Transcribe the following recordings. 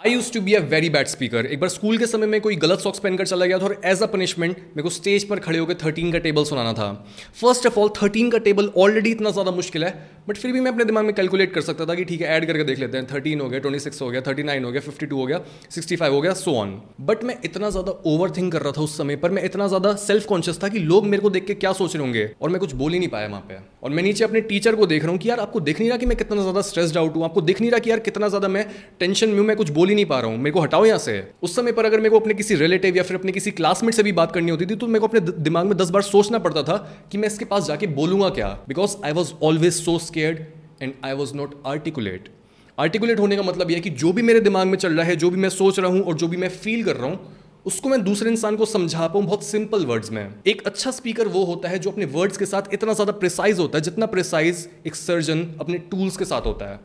I use to be a very bad speaker एक बार school के समय में कोई गलत सॉक्स पहनकर चला गया था और एज अ पनिशमेंट मेरे को स्टेज पर खड़े होकर थर्टीन का टेबल सुनाना था। फ़र्स्ट ऑफ़ ऑल थर्टीन का टेबल ऑलरेडी इतना ज़्यादा मुश्किल है बट फिर भी मैं अपने दिमाग में कैलकुलेट कर सकता था कि ठीक है ऐड करके देख लेते हैं। थर्टीन हो गया ट्वेंटी सिक्स हो गया थर्टी नाइन हो गया फिफ्टी टू हो गया सिक्सटी फाइव हो गया सो ऑन बट मैं इतना ज़्यादा ओवर थिंक कर रहा था उस समय पर, मैं इतना ज़्यादा सेल्फ कॉन्शियस था कि लोग मेरे को देख के क्या सोच रहे होंगे और मैं कुछ बोल ही नहीं पाया वहाँ पे। और मैं नीचे अपने टीचर को देख रहा हूँ कि यार आपको देख नहीं रहा कि मैं कितना ज़्यादा स्ट्रेस्ड आउट हूँ, आपको देख नहीं रहा कि यार कितना ज़्यादा मैं टेंशन में हूँ, मैं कुछ बोल ही नहीं पा रहा हूँ। मेरे को हटाओ यहाँ से। उस समय पर अगर मेरे को अपने किसी रिलेटिव या फिर अपने किसी क्लासमेट से भी बात करनी होती थी तो मेरे को अपने दिमाग में दस बार सोचना पड़ता था कि मैं इसके पास जाके बोलूँगा क्या? Because I was always so scared and I was not articulate articulate होने का मतलब यह है कि जो भी मेरे दिमाग में चल रहा है, जो भी मैं सोच रहा हूँ और जो भी मैं फील कर रहा हूँ, उसको मैं दूसरे इंसान को समझा पाऊँ बहुत सिंपल वर्ड्स में। एक अच्छा स्पीकर वो होता है जो अपने वर्ड्स के साथ इतना ज़्यादा प्रिसाइज होता है, जितना प्रिसाइज एक सर्जन अपने टूल्स के साथ होता है।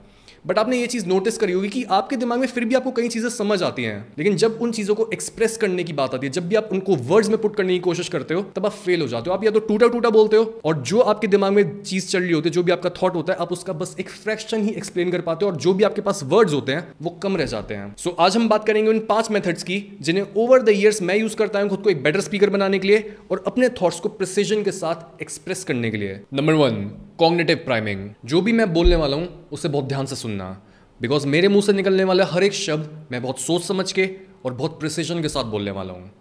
बट आपने ये चीज़ नोटिस करी होगी कि आपके दिमाग में फिर भी आपको कई चीज़ें समझ आती हैं। लेकिन जब उन चीज़ों को एक्सप्रेस करने की बात आती है, जब भी आप उनको वर्ड्स में पुट करने की कोशिश करते हो, तब आप फेल हो जाते हो। आप या तो टूटा टूटा बोलते हो और जो आपके दिमाग में चीज़ चल रही होती है, जो भी आपका थॉट होता है, आप उसका बस एक फ्रैक्शन ही एक्सप्लेन कर पाते हो और जो भी आपके पास वर्ड्स होते हैं, वो कम रह जाते हैं। सो आज हम बात करेंगे उन पाँच मेथड्स की, जिन्हें ओवर द ईयर्स मैं यूज़ करता हूँ खुद को एक बेटर स्पीकर बनाने के लिए और अपने थॉट्स को प्रिसीजन के साथ एक्सप्रेस करने के लिए। नंबर वन कॉग्नेटिव प्राइमिंग जो भी मैं बोलने वाला हूँ, उसे बहुत ध्यान से सुनना। बिकॉज़ मेरे मुँह से निकलने वाला हर एक शब्द मैं बहुत सोच समझ के और बहुत प्रिसीजन के साथ बोलने वाला हूँ।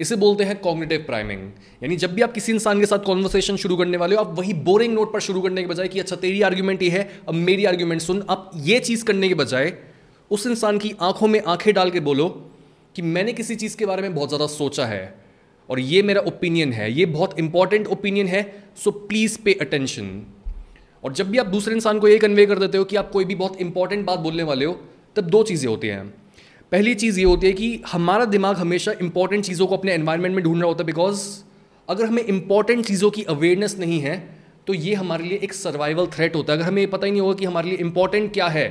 इसे बोलते हैं कॉग्निटिव प्राइमिंग यानी जब भी आप किसी इंसान के साथ कॉन्वर्सेशन शुरू करने वाले हो, आप वही बोरिंग नोट पर शुरू करने के बजाय कि अच्छा तेरी आर्ग्यूमेंट ये है, अब मेरी आर्ग्यूमेंट सुन। आप ये चीज़ करने के बजाय उस इंसान की आँखों में आँखें डाल के बोलो कि मैंने किसी चीज़ के बारे में बहुत ज़्यादा सोचा है। और ये मेरा ओपिनियन है, ये बहुत इंपॉर्टेंट ओपिनियन है सो प्लीज़ पे अटेंशन और जब भी आप दूसरे इंसान को ये कन्वे कर देते हो कि आप कोई भी बहुत इंपॉर्टेंट बात बोलने वाले हो, तब दो चीज़ें होती हैं। पहली चीज़ ये होती है कि हमारा दिमाग हमेशा इंपॉर्टेंट चीज़ों को अपने एनवायरनमेंट में ढूंढ रहा होता है बिकॉज़ अगर हमें इंपॉर्टेंट चीज़ों की अवेयरनेस नहीं है तो ये हमारे लिए एक सर्वाइवल थ्रेट होता है। अगर हमें पता ही नहीं होगा कि हमारे लिए इंपॉर्टेंट क्या है,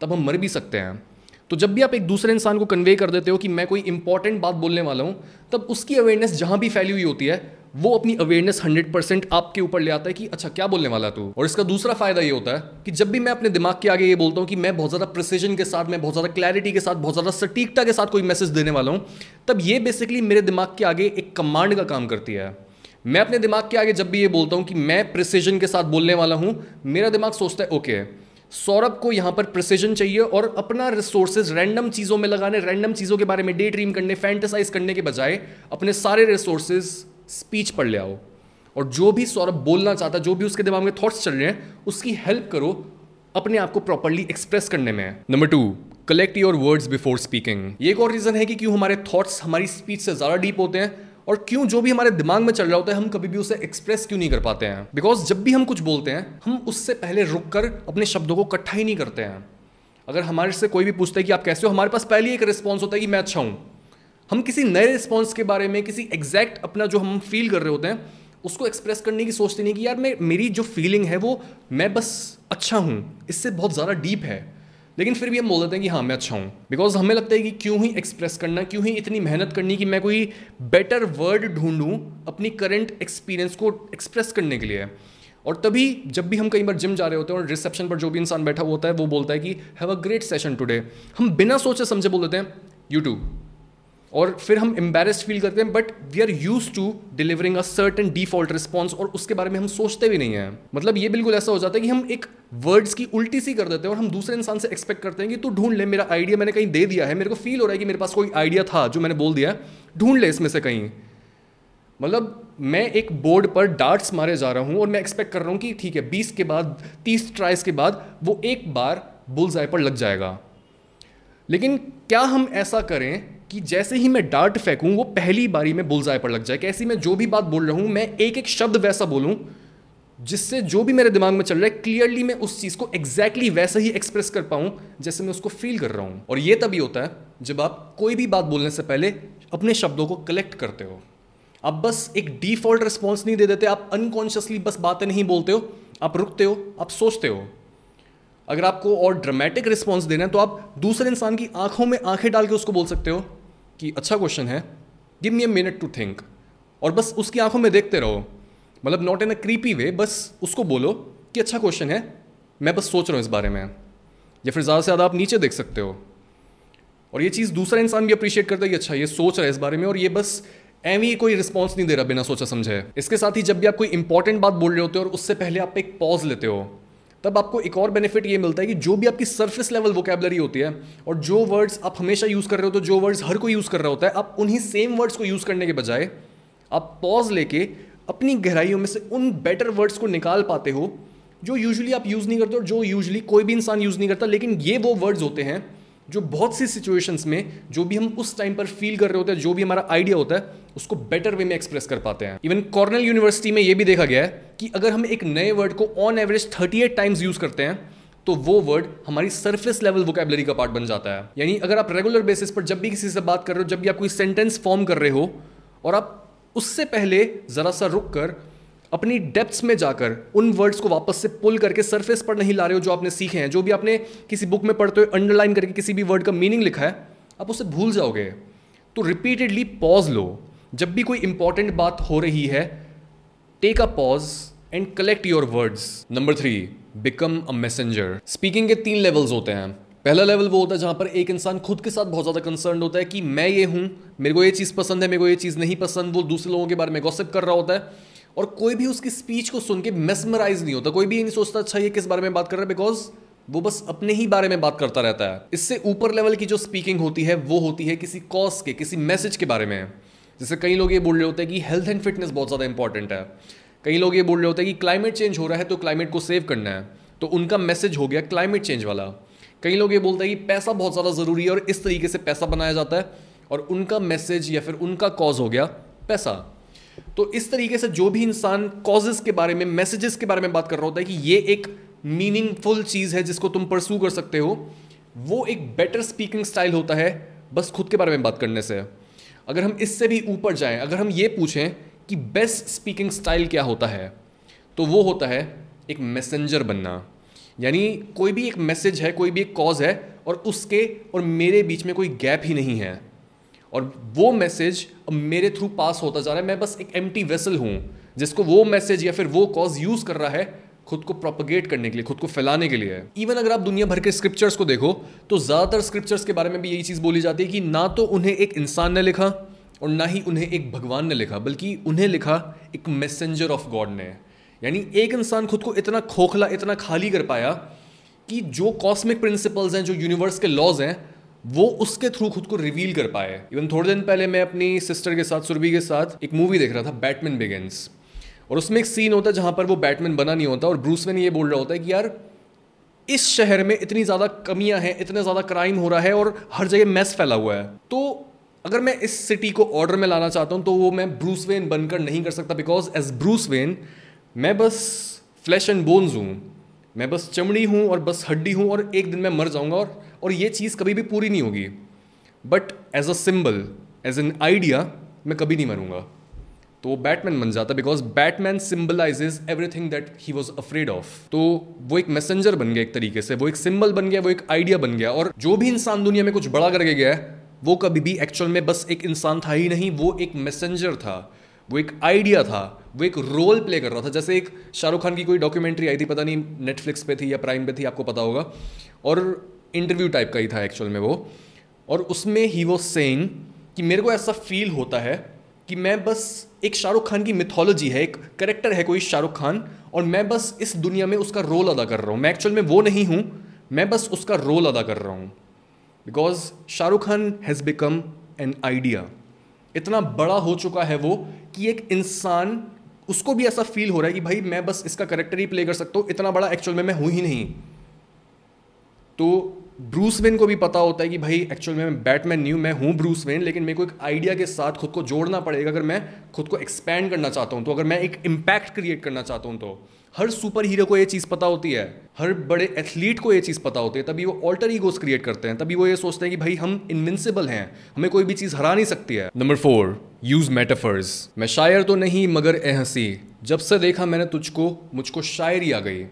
तब हम मर भी सकते हैं। तो जब भी आप एक दूसरे इंसान को कन्वे कर देते हो कि मैं कोई इंपॉर्टेंट बात बोलने वाला हूँ, तब उसकी अवेयरनेस जहाँ भी फैली हुई होती है, वो अपनी अवेयरनेस हंड्रेड परसेंट आपके ऊपर ले आता है कि अच्छा क्या बोलने वाला तू? और इसका दूसरा फ़ायदा ये होता है कि जब भी मैं अपने दिमाग के आगे ये बोलता हूँ कि मैं बहुत ज़्यादा प्रिसीजन के साथ, मैं बहुत ज़्यादा क्लैरिटी के साथ, बहुत ज़्यादा सटीकता के साथ कोई मैसेज देने वाला हूँ, तब ये बेसिकली मेरे दिमाग के आगे एक कमांड का काम करती है। मैं अपने दिमाग के आगे जब भी ये बोलता हूँ कि मैं प्रिसीजन के साथ बोलने वाला हूँ, मेरा दिमाग सोचता है, ओके सौरभ को यहाँ पर प्रिसीजन चाहिए और अपना रिसोर्सेज रैंडम चीज़ों में लगाने रैंडम चीज़ों के बारे में डे ड्रीम करने फैंटेसाइज करने के बजाय अपने सारे रिसोर्सेज स्पीच पर ले आओ। और जो भी सौरभ बोलना चाहता है जो भी उसके दिमाग में थॉट्स चल रहे हैं, उसकी हेल्प करो अपने आप को प्रॉपरली एक्सप्रेस करने में। Number two collect your words before speaking ये एक और रीजन है कि क्यों हमारे थॉट्स हमारी स्पीच से ज़्यादा डीप होते हैं और क्यों जो भी हमारे दिमाग में चल रहा होता है, हम कभी भी उसे एक्सप्रेस क्यों नहीं कर पाते हैं? बिकॉज़ जब भी हम कुछ बोलते हैं, हम उससे पहले रुक कर अपने शब्दों को इकट्ठा ही नहीं करते हैं। अगर हमारे से कोई भी पूछता है कि आप कैसे हो, हमारे पास पहले एक रिस्पॉन्स होता है कि मैं अच्छा हूँ। हम किसी नए रिस्पॉन्स के बारे में, किसी एग्जैक्ट अपना जो हम फील कर रहे होते हैं, उसको एक्सप्रेस करने की सोचते नहीं कि यार मैं, मेरी जो फीलिंग है वो, मैं बस अच्छा हूँ, इससे बहुत ज़्यादा डीप है। लेकिन फिर भी हम बोल देते हैं कि हाँ मैं अच्छा हूँ। बिकॉज़ हमें लगता है कि क्यों ही एक्सप्रेस करना, क्यों ही इतनी मेहनत करनी कि मैं कोई बेटर वर्ड ढूंढूँ अपनी करंट एक्सपीरियंस को एक्सप्रेस करने के लिए। और तभी जब भी हम कई बार जिम जा रहे होते हैं और रिसेप्शन पर जो भी इंसान बैठा हुआ होता है, वो बोलता है कि have a great session today हम बिना सोचे समझे बोल देते हैं यूट्यूब और फिर हम एम्बेरस्ड फील करते हैं but we are use to delivering a certain default response और उसके बारे में हम सोचते भी नहीं हैं। मतलब ये बिल्कुल ऐसा हो जाता है कि हम एक वर्ड्स की उल्टी सी कर देते हैं और हम दूसरे इंसान से एक्सपेक्ट करते हैं कि तू ढूंढ ले, मेरा आइडिया मैंने कहीं दे दिया है, मेरे को फील हो रहा है कि मेरे पास कोई आइडिया था जो मैंने बोल दिया, ढूंढ ले इसमें से कहीं। मतलब मैं एक बोर्ड पर डार्ट्स मारे जा रहा हूँ और मैं एक्सपेक्ट कर रहा हूँ कि ठीक है, बीस के बाद, तीस ट्राइस के बाद वो एक बार बुल्स पर लग जाएगा। लेकिन क्या हम ऐसा करें कि जैसे ही मैं डार्ट फेंकूं, वो पहली बारी में बुलजाए पर लग जाए कैसी मैं जो भी बात बोल रहा हूँ, मैं एक एक शब्द वैसा बोलूँ, जिससे जो भी मेरे दिमाग में चल रहा है क्लियरली मैं उस चीज़ को एग्जैक्टली exactly वैसा ही एक्सप्रेस कर पाऊँ, जैसे मैं उसको फील कर रहा हूँ। और ये तभी होता है जब आप कोई भी बात बोलने से पहले अपने शब्दों को कलेक्ट करते हो। आप बस एक डिफ़ॉल्ट रिस्पॉन्स नहीं दे देते, आप अनकॉन्शियसली बस बातें नहीं बोलते हो, आप रुकते हो, आप सोचते हो। अगर आपको और ड्रामेटिक रिस्पॉन्स देना है तो आप दूसरे इंसान की आँखों में आँखें डाल के उसको बोल सकते हो। कि अच्छा क्वेश्चन है। Give me a minute to think और बस उसकी आँखों में देखते रहो। मतलब नॉट इन अ क्रीपी वे बस उसको बोलो कि अच्छा क्वेश्चन है। मैं बस सोच रहा हूँ इस बारे में। या फिर ज़्यादा से ज़्यादा आप नीचे देख सकते हो। और ये चीज़ दूसरा इंसान भी अप्रिशिएट करता है कि अच्छा ये सोच रहा है इस बारे में और ये बस एवी कोई रिस्पॉन्स नहीं दे रहा बिना सोचा समझे। इसके साथ ही जब भी आप कोई इंपॉर्टेंट बात बोल रहे होते हो और उससे पहले आप एक पॉज लेते हो तब आपको एक और बेनिफिट ये मिलता है कि जो भी आपकी सरफेस लेवल वोकेबलरी होती है और जो वर्ड्स आप हमेशा यूज़ कर रहे हो तो जो वर्ड्स हर कोई यूज़ कर रहा होता है, आप उन्हीं सेम वर्ड्स को यूज़ करने के बजाय आप पॉज लेके अपनी गहराइयों में से उन बेटर वर्ड्स को निकाल पाते हो, जो यूजली आप यूज़ नहीं करते और जो यूजली कोई भी इंसान यूज़ नहीं करता, लेकिन ये वो वर्ड्स होते हैं जो बहुत सी सिचुएशंस में जो भी हम उस टाइम पर फील कर रहे होते हैं, जो भी हमारा आइडिया होता है उसको बेटर वे में एक्सप्रेस कर पाते हैं। इवन कॉर्नल यूनिवर्सिटी में ये भी देखा गया है कि अगर हम एक नए वर्ड को on average thirty eight times use करते हैं तो वो वर्ड हमारी सरफेस लेवल वोकेबलरी का पार्ट बन जाता है। यानी अगर आप रेगुलर बेसिस पर जब भी किसी से बात कर रहे हो, जब भी आप कोई सेंटेंस फॉर्म कर रहे हो, और आप उससे पहले ज़रा सा रुक कर अपनी डेप्थ्स में जाकर उन वर्ड्स को वापस से पुल करके सरफेस पर नहीं ला रहे हो जो आपने सीखे हैं, जो भी आपने किसी बुक में पढ़ते हुए अंडरलाइन करके किसी भी वर्ड का मीनिंग लिखा है, आप उसे भूल जाओगे। तो रिपीटेडली पॉज लो। जब भी कोई इंपॉर्टेंट बात हो रही है take a pause and collect your words number three become a messenger speaking के तीन लेवल्स होते हैं। पहला लेवल वो होता है जहाँ पर एक इंसान खुद के साथ बहुत ज़्यादा कंसर्न होता है कि मैं ये हूँ, मेरे को ये चीज़ पसंद है, मेरे को ये चीज़ नहीं पसंद, वो दूसरे लोगों के बारे में गॉसिप कर रहा होता है। और कोई भी उसकी स्पीच को सुन के मेसमराइज नहीं होता, कोई भी ये नहीं सोचता अच्छा ये किस बारे में बात कर रहा है? बिकॉज़ वो बस अपने ही बारे में बात करता रहता है। इससे ऊपर लेवल की जो स्पीकिंग होती है, वो होती है किसी कॉज के, किसी मैसेज के बारे में। जैसे कई लोग ये बोल रहे होते हैं कि हेल्थ एंड फिटनेस बहुत ज़्यादा इंपॉर्टेंट है। कई लोग ये बोल रहे होते हैं कि क्लाइमेट चेंज हो रहा है तो क्लाइमेट को सेव करना है। तो उनका मैसेज हो गया क्लाइमेट चेंज वाला। कई लोग ये बोलते हैं कि पैसा बहुत ज़्यादा ज़रूरी है और इस तरीके से पैसा बनाया जाता है और उनका मैसेज या फिर उनका कॉज हो गया पैसा। तो इस तरीके से जो भी इंसान कॉजेस के बारे में मैसेजेस के बारे में बात कर रहा होता है कि ये एक मीनिंगफुल चीज़ है जिसको तुम परसू कर सकते हो, वो एक बेटर स्पीकिंग स्टाइल होता है बस खुद के बारे में बात करने से। अगर हम इससे भी ऊपर जाएँ, अगर हम ये पूछें कि बेस्ट स्पीकिंग स्टाइल क्या होता है तो वो होता है एक मैसेंजर बनना। यानी कोई भी एक मैसेज है, कोई भी एक कॉज है, और उसके और मेरे बीच में कोई गैप ही नहीं है। और वो मैसेज अब मेरे थ्रू पास होता जा रहा है। मैं बस एक एम वेसल हूँ, जिसको वो मैसेज या फिर वो कॉज यूज़ कर रहा है खुद को प्रोपगेट करने के लिए, खुद को फैलाने के लिए है। इवन अगर आप दुनिया भर के स्क्रिप्चर्स को देखो तो ज़्यादातर स्क्रिप्चर्स के बारे में भी यही चीज़ बोली जाती है कि ना तो उन्हें एक इंसान ने लिखा और ना ही उन्हें एक भगवान ने लिखा, बल्कि उन्हें लिखा एक मैसेंजर ऑफ़ गॉड ने। यानी एक इंसान खुद को इतना खोखला, इतना खाली कर पाया कि जो कॉस्मिक प्रिंसिपल्स हैं, जो यूनिवर्स के लॉज हैं, वो उसके थ्रू खुद को रिवील कर पाए। इवन थोड़े दिन पहले मैं अपनी सिस्टर के साथ, सुरभि के साथ एक मूवी देख रहा था बैटमैन बिगेंस और उसमें एक सीन होता है जहाँ पर वो बैटमैन बना नहीं होता और ब्रूसमैन ये बोल रहा होता है कि यार, इस शहर में इतनी ज़्यादा कमियाँ हैं, इतने ज़्यादा क्राइम हो रहा है और हर जगह मैस फैला हुआ है। तो अगर मैं इस सिटी को ऑर्डर में लाना चाहता हूँ तो वो मैं ब्रूस वेन बनकर नहीं कर सकता बिकॉज़ एज ब्रूस वेन मैं बस फ्लैश एंड बोन्स हूँ, मैं बस चमड़ी हूँ और बस हड्डी हूँ और एक दिन मैं मर जाऊँगा और और ये चीज़ कभी भी पूरी नहीं होगी। But as a symbol as an idea मैं कभी नहीं मरूँगा। तो वो बैटमैन बन जाता because Batman symbolizes everything that he was afraid of तो वो एक मैसेंजर बन गया एक तरीके से, वो एक सिंबल बन गया, वो एक आइडिया बन गया और जो भी इंसान दुनिया में कुछ बड़ा करके गया वो कभी भी एक्चुअल में बस एक इंसान था ही नहीं, वो एक मैसेंजर था, वो एक आइडिया था, वो एक रोल प्ले कर रहा था। जैसे एक शाहरुख खान की कोई डॉक्यूमेंट्री आई थी, पता नहीं नेटफ्लिक्स पे थी या प्राइम पे थी, आपको पता होगा, और इंटरव्यू टाइप का ही था एक्चुअल में वो। और उसमें ही वो सेइंग कि मेरे को ऐसा फील होता है कि मैं बस एक शाहरुख खान की मिथोलॉजी है, एक करेक्टर है कोई शाहरुख खान, और मैं बस इस दुनिया में उसका रोल अदा कर रहा हूँ। मैं एक्चुअल में वो नहीं हूँ, मैं बस उसका रोल अदा कर रहा हूँ। Because Shahrukh Khan has become an idea इतना बड़ा हो चुका है वो कि एक इंसान उसको भी ऐसा फील हो रहा है कि भाई मैं बस इसका करेक्टर ही प्ले कर सकता हूँ, इतना बड़ा एक्चुअल में मैं हूँ ही नहीं। तो ब्रूस वेन को भी पता होता है कि भाई एक्चुअल में मैं बैटमैन न्यू मैं हूँ ब्रूस वेन, लेकिन मेरे को एक आइडिया के साथ खुद को जोड़ना पड़ेगा अगर मैं खुद को एक्सपैंड करना चाहता हूँ तो अगर मैं एक इम्पैक्ट क्रिएट करना चाहता हूँ तो। हर सुपर हीरो को ये चीज़ पता होती है, हर बड़े एथलीट को ये चीज़ पता होती है, तभी वो ऑल्टर ईगोस क्रिएट करते हैं, तभी वो ये सोचते हैं कि भाई, हम इनविंसिबल हैं, हमें कोई भी चीज़ हरा नहीं सकती है। नंबर फोर यूज़ मेटाफर्स मैं शायर तो नहीं, मगर ए हँसी। जब से देखा मैंने तुझको, मुझको शायरी आ गई।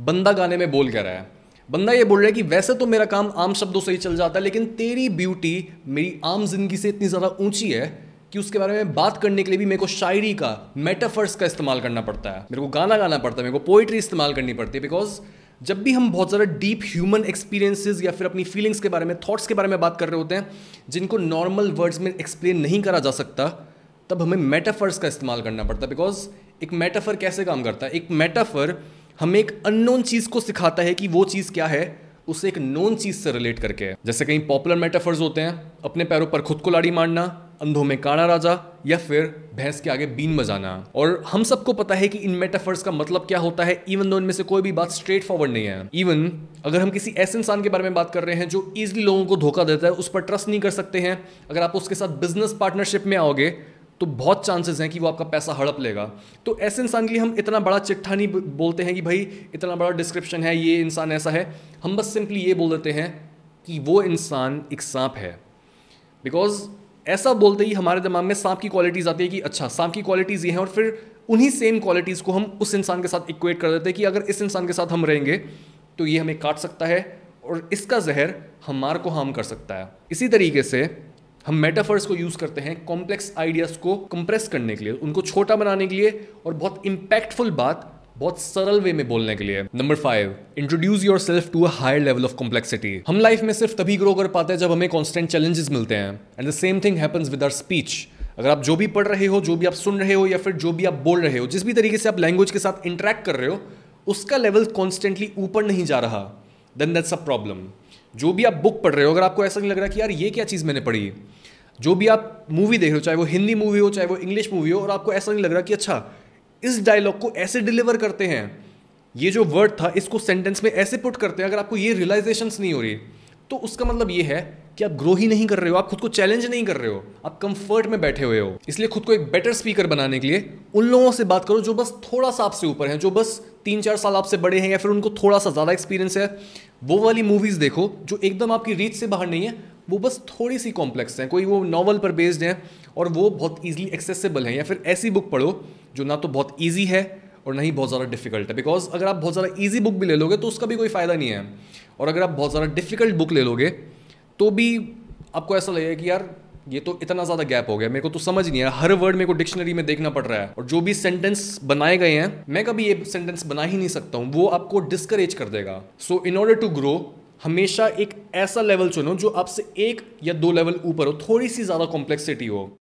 बंदा गाने में बोल कह रहा है? बंदा ये बोल रहा है कि वैसे तो मेरा काम आम शब्दों से ही चल जाता है, लेकिन तेरी ब्यूटी मेरी आम ज़िंदगी से इतनी ज़्यादा ऊँची है कि उसके बारे में बात करने के लिए भी मेरे को शायरी का मेटाफर्स का इस्तेमाल करना पड़ता है। मेरे को गाना गाना पड़ता है, मेरे को पोइट्री इस्तेमाल करनी पड़ती है बिकॉज़ जब भी हम बहुत ज़्यादा डीप ह्यूमन एक्सपीरियंसेस या फिर अपनी फीलिंग्स के बारे में थॉट्स के बारे में बात कर रहे होते हैं, जिनको नॉर्मल वर्ड्स में एक्सप्लेन नहीं करा जा सकता, तब हमें मेटाफर्स का इस्तेमाल करना पड़ता है बिकॉज़ एक मेटाफर कैसे काम करता है? एक मेटाफर हमें एक अननोन चीज़ को सिखाता है कि वो चीज़ क्या है, उसे एक नोन चीज़ से रिलेट करके जैसे कहीं पॉपुलर मेटाफर्स होते हैं, अपने पैरों पर खुद को लाड़ी मारना, अंधों में काना राजा, या फिर भैंस के आगे बीन बजाना। और हम सबको पता है कि इन मेटाफर्स का मतलब क्या होता है इवन दो इनमें से कोई भी बात स्ट्रेट फॉरवर्ड नहीं है। इवन अगर हम किसी ऐसे इंसान के बारे में बात कर रहे हैं जो इजिली लोगों को धोखा देता है, उस पर ट्रस्ट नहीं कर सकते हैं, अगर आप उसके साथ बिज़नेस पार्टनरशिप में आओगे तो बहुत चांसेस हैं कि वो आपका पैसा हड़प लेगा। तो ऐसे इंसान के लिए हम इतना बड़ा चिट्ठा नहीं बोलते हैं कि भाई, इतना बड़ा डिस्क्रिप्शन है, ये इंसान ऐसा है। हम बस सिंपली ये बोल देते हैं कि वो इंसान एक सांप है। बिकॉज़ ऐसा बोलते ही हमारे दिमाग में सांप की क्वालिटीज़ आती है कि अच्छा सांप की क्वालिटीज़ ये हैं और फिर उन्हीं सेम क्वालिटीज़ को हम उस इंसान के साथ इक्वेट कर देते हैं कि अगर इस इंसान के साथ हम रहेंगे तो ये हमें काट सकता है और इसका जहर हमार को हार्म कर सकता है। इसी तरीके से हम मेटाफर्स को यूज़ करते हैं कॉम्प्लेक्स आइडियाज़ को कंप्रेस करने के लिए, उनको छोटा बनाने के लिए और बहुत इंपैक्टफुल बात बहुत सरल वे में बोलने के लिए। Number five introduce yourself to higher level of complexity हम लाइफ में सिर्फ़ तभी ग्रो कर पाते हैं जब हमें कॉन्स्टेंट चैलेंजेस मिलते हैं। And the same thing happens with our speech अगर आप जो भी पढ़ रहे हो, जो भी आप सुन रहे हो या फिर जो भी आप बोल रहे हो, जिस भी तरीके से आप लैंग्वेज के साथ इंटरेक्ट कर रहे हो, उसका लेवल कॉन्स्टेंटली ऊपर नहीं जा रहा। देन दैट्स अ प्रॉब्लम जो भी आप बुक पढ़ रहे हो, अगर आपको ऐसा नहीं लग रहा कि यार ये क्या चीज़ मैंने पढ़ी जो भी आप मूवी देख रहे हो, चाहे वो हिंदी मूवी हो, चाहे वो इंग्लिश मूवी हो, और आपको ऐसा नहीं लग रहा कि अच्छा इस डायलॉग को ऐसे डिलीवर करते हैं। ये जो वर्ड था, इसको सेंटेंस में ऐसे पुट करते हैं, अगर आपको ये रियलाइजेशन नहीं हो रही तो उसका मतलब ये है कि आप ग्रो ही नहीं कर रहे हो, आप खुद को चैलेंज नहीं कर रहे हो, आप कंफर्ट में बैठे हुए हो। इसलिए खुद को एक बेटर स्पीकर बनाने के लिए उन लोगों से बात करो जो बस थोड़ा सा आपसे ऊपर है, जो बस तीन चार साल आपसे बड़े हैं या फिर उनको थोड़ा सा ज़्यादा एक्सपीरियंस है। वो वाली मूवीज़ देखो, जो एकदम आपकी रीच से बाहर नहीं है वो बस थोड़ी सी कॉम्प्लेक्स हैं, कोई वो नॉवल पर बेस्ड हैं और वो बहुत ईजिली एक्सेसिबल हैं। या फिर ऐसी बुक पढ़ो जो ना तो बहुत ईजी है और ना ही बहुत ज़्यादा डिफ़िकल्ट है। बिकॉज़ अगर आप बहुत ज़्यादा ईजी बुक भी ले लोगे तो उसका भी कोई फ़ायदा नहीं है। और अगर आप बहुत ज़्यादा डिफ़िकल्ट बुक ले लोगे तो भी आपको ऐसा लगेगा कि यार, ये तो इतना ज़्यादा गैप हो गया। मेरे को तो समझ नहीं है। हर वर्ड मेरे को डिक्शनरी में देखना पड़ रहा है। और जो भी सेंटेंस बनाए गए हैं, मैं कभी ये सेंटेंस बना ही नहीं सकता हूँ। वो आपको डिस्करेज कर देगा। So in order to grow हमेशा एक ऐसा लेवल चुनो जो आपसे एक या दो लेवल ऊपर हो, थोड़ी सी ज़्यादा कॉम्प्लेक्सिटी हो।